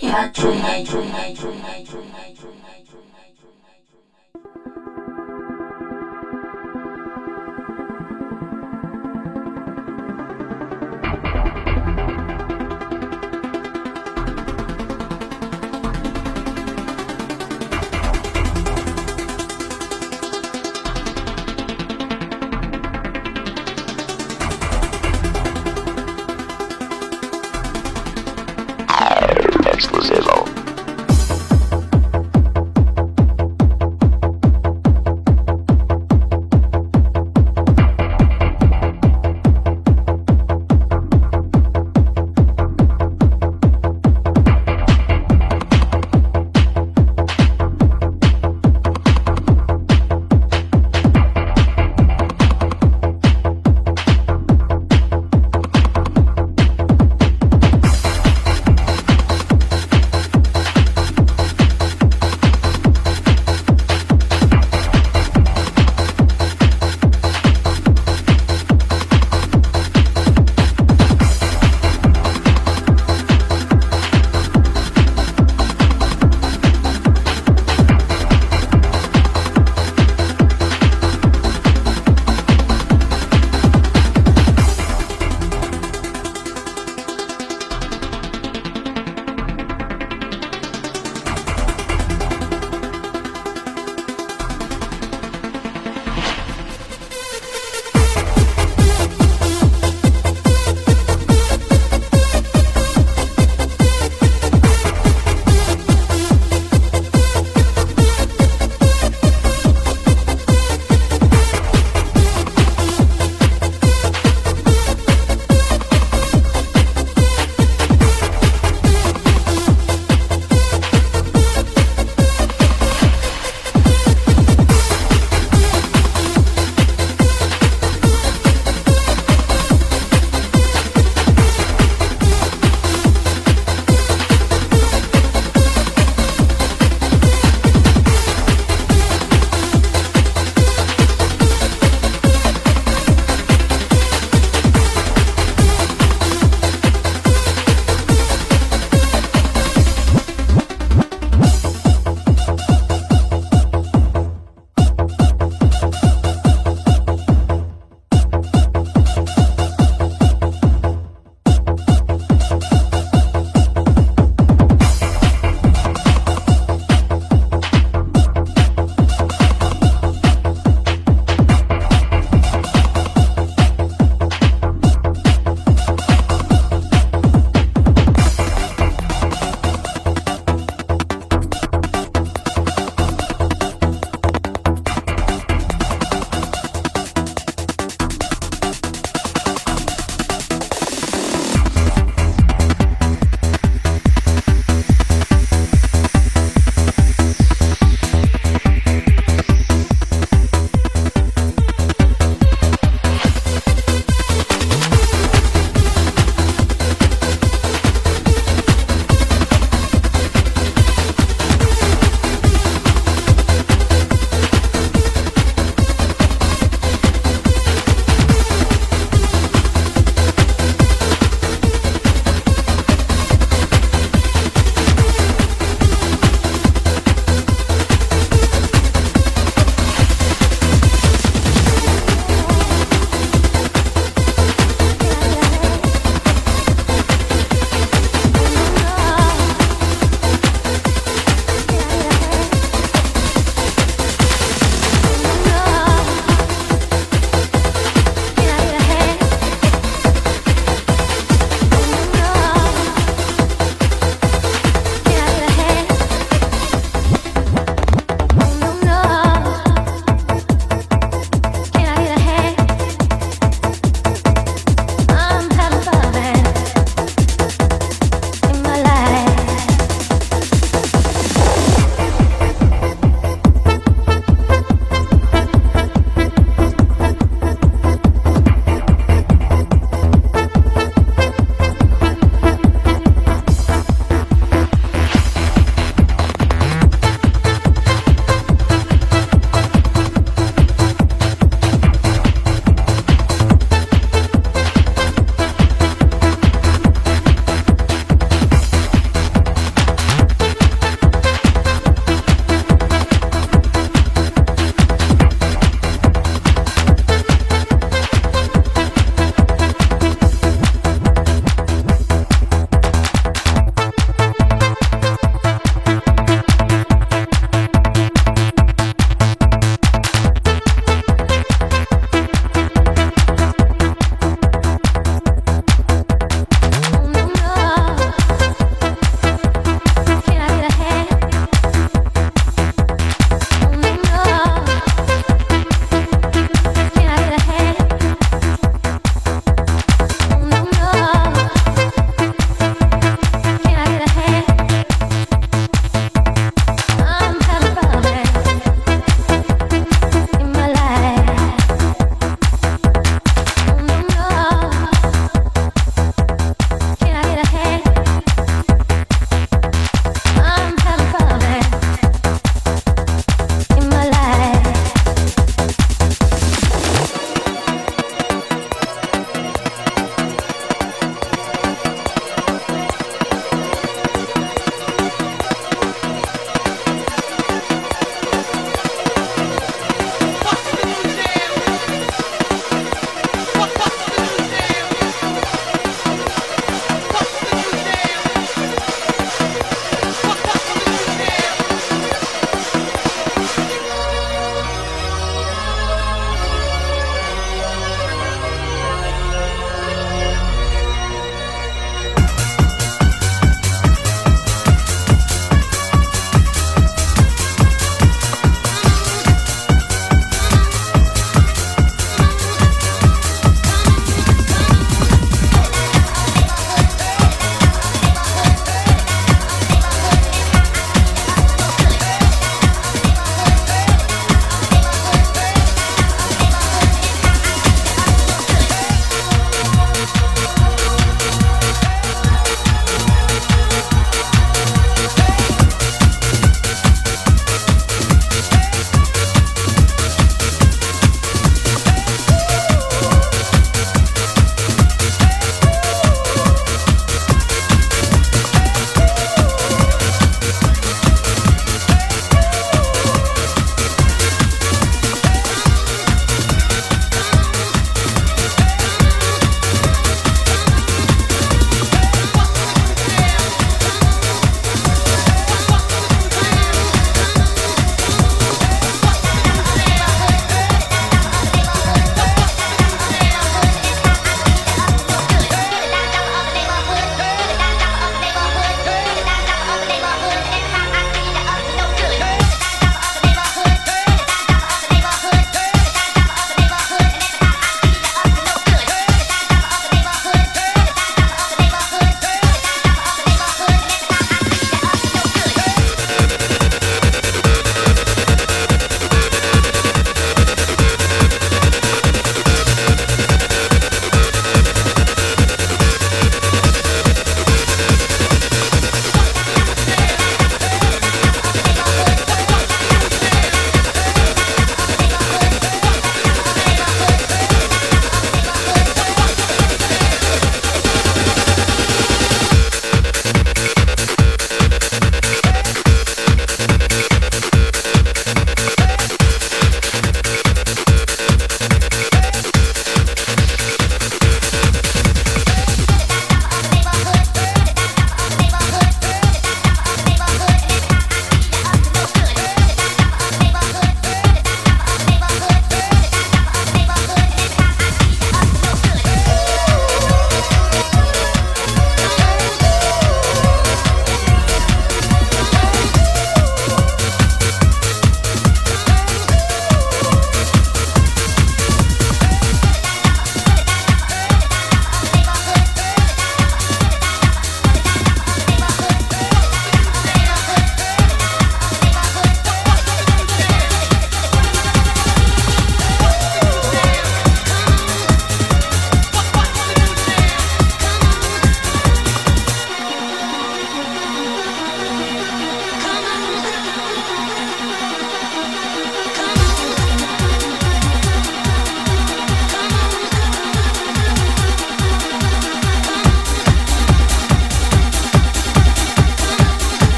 Yeah, true, true, true, true, true, true, true, true.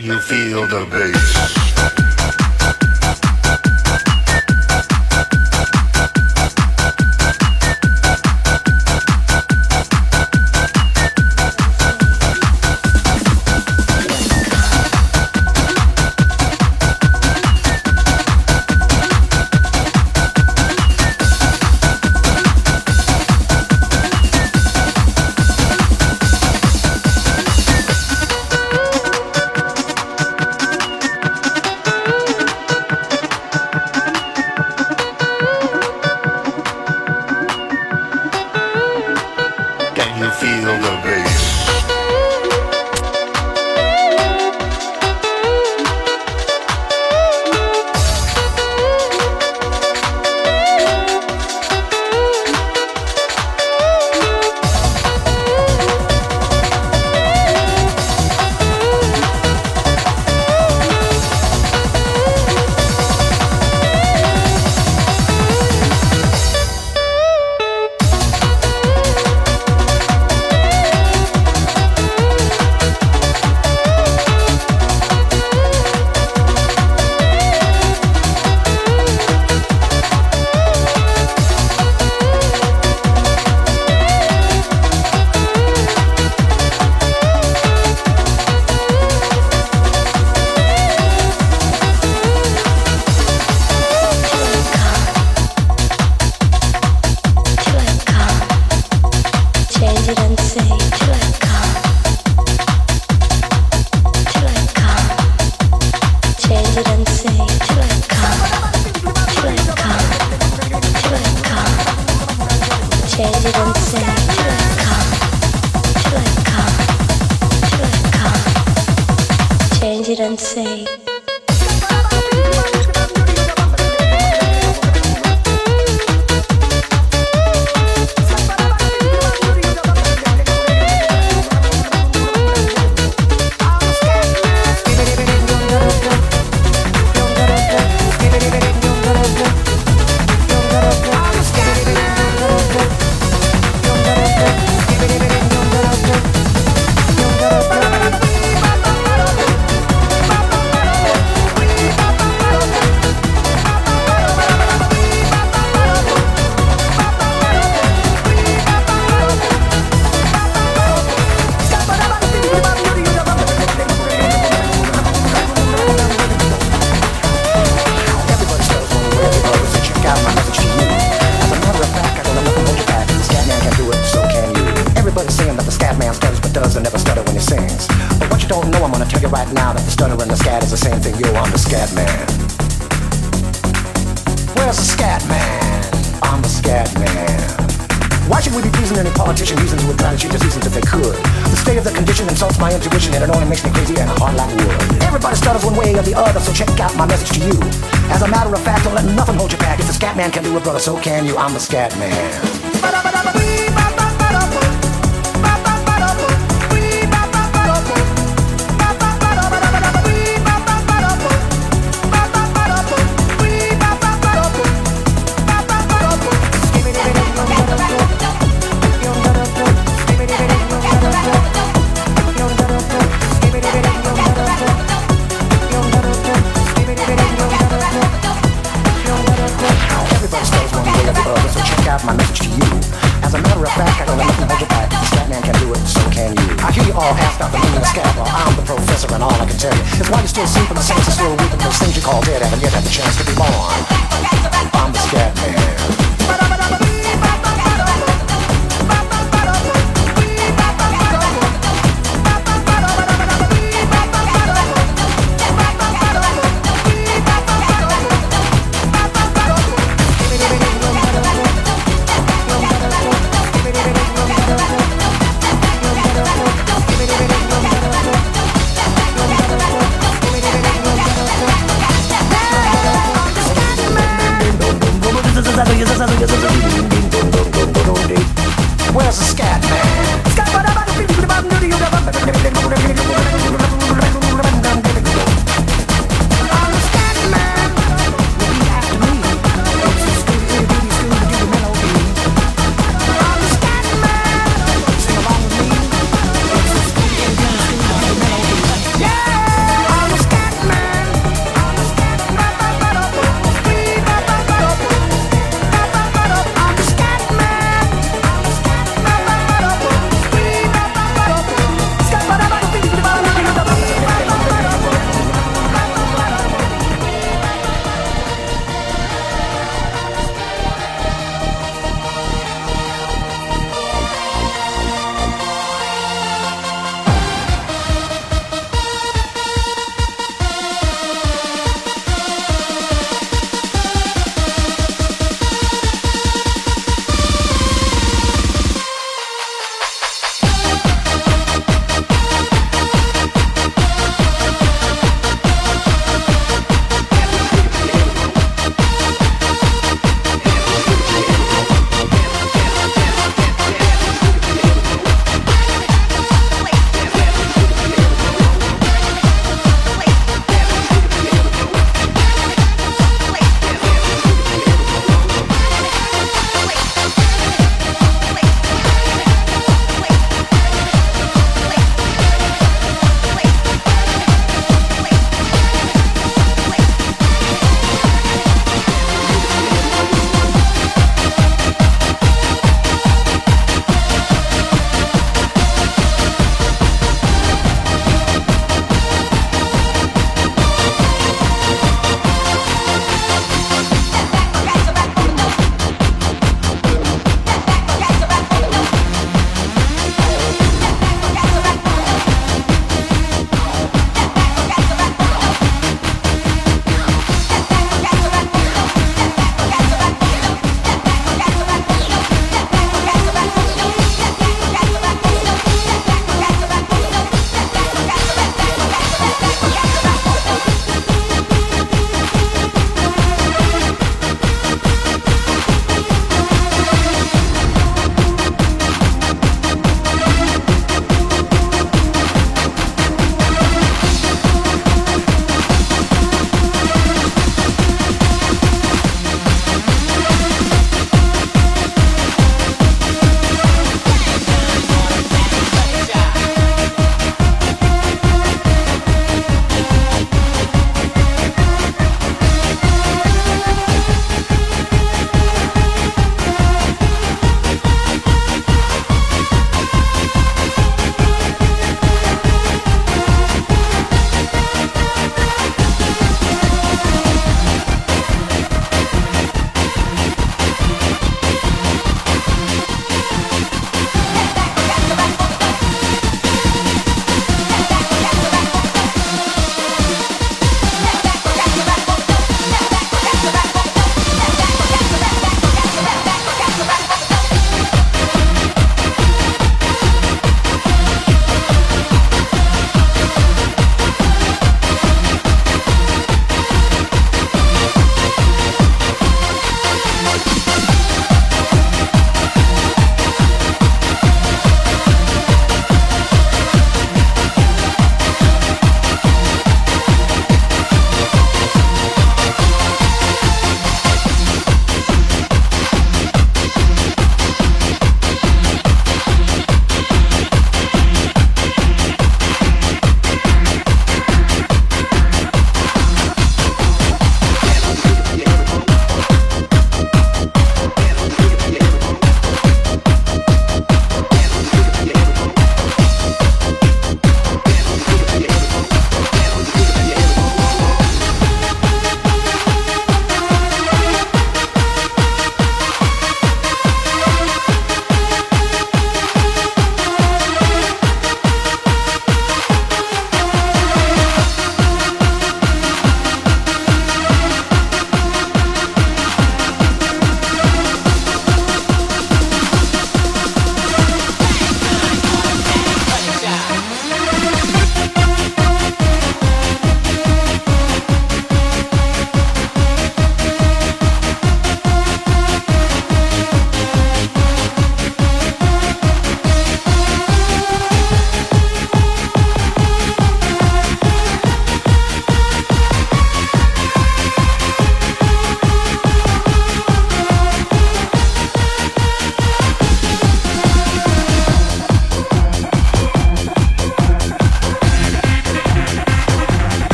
You feel the bass? Gonna tell you right now that the stutter and the scat is the same thing. Yo, I'm the scat man. Where's the scat man? I'm the scat man. Why should we be pleasing any politician reasons would try to shoot cheat diseases if they could? The state of the condition insults my intuition and it only makes me crazy and hard like wood. Everybody stutters one way or the other, so check out my message to you. As a matter of fact, don't let nothing hold you back. If the scat man can do it, brother, so can you. I'm the scat man.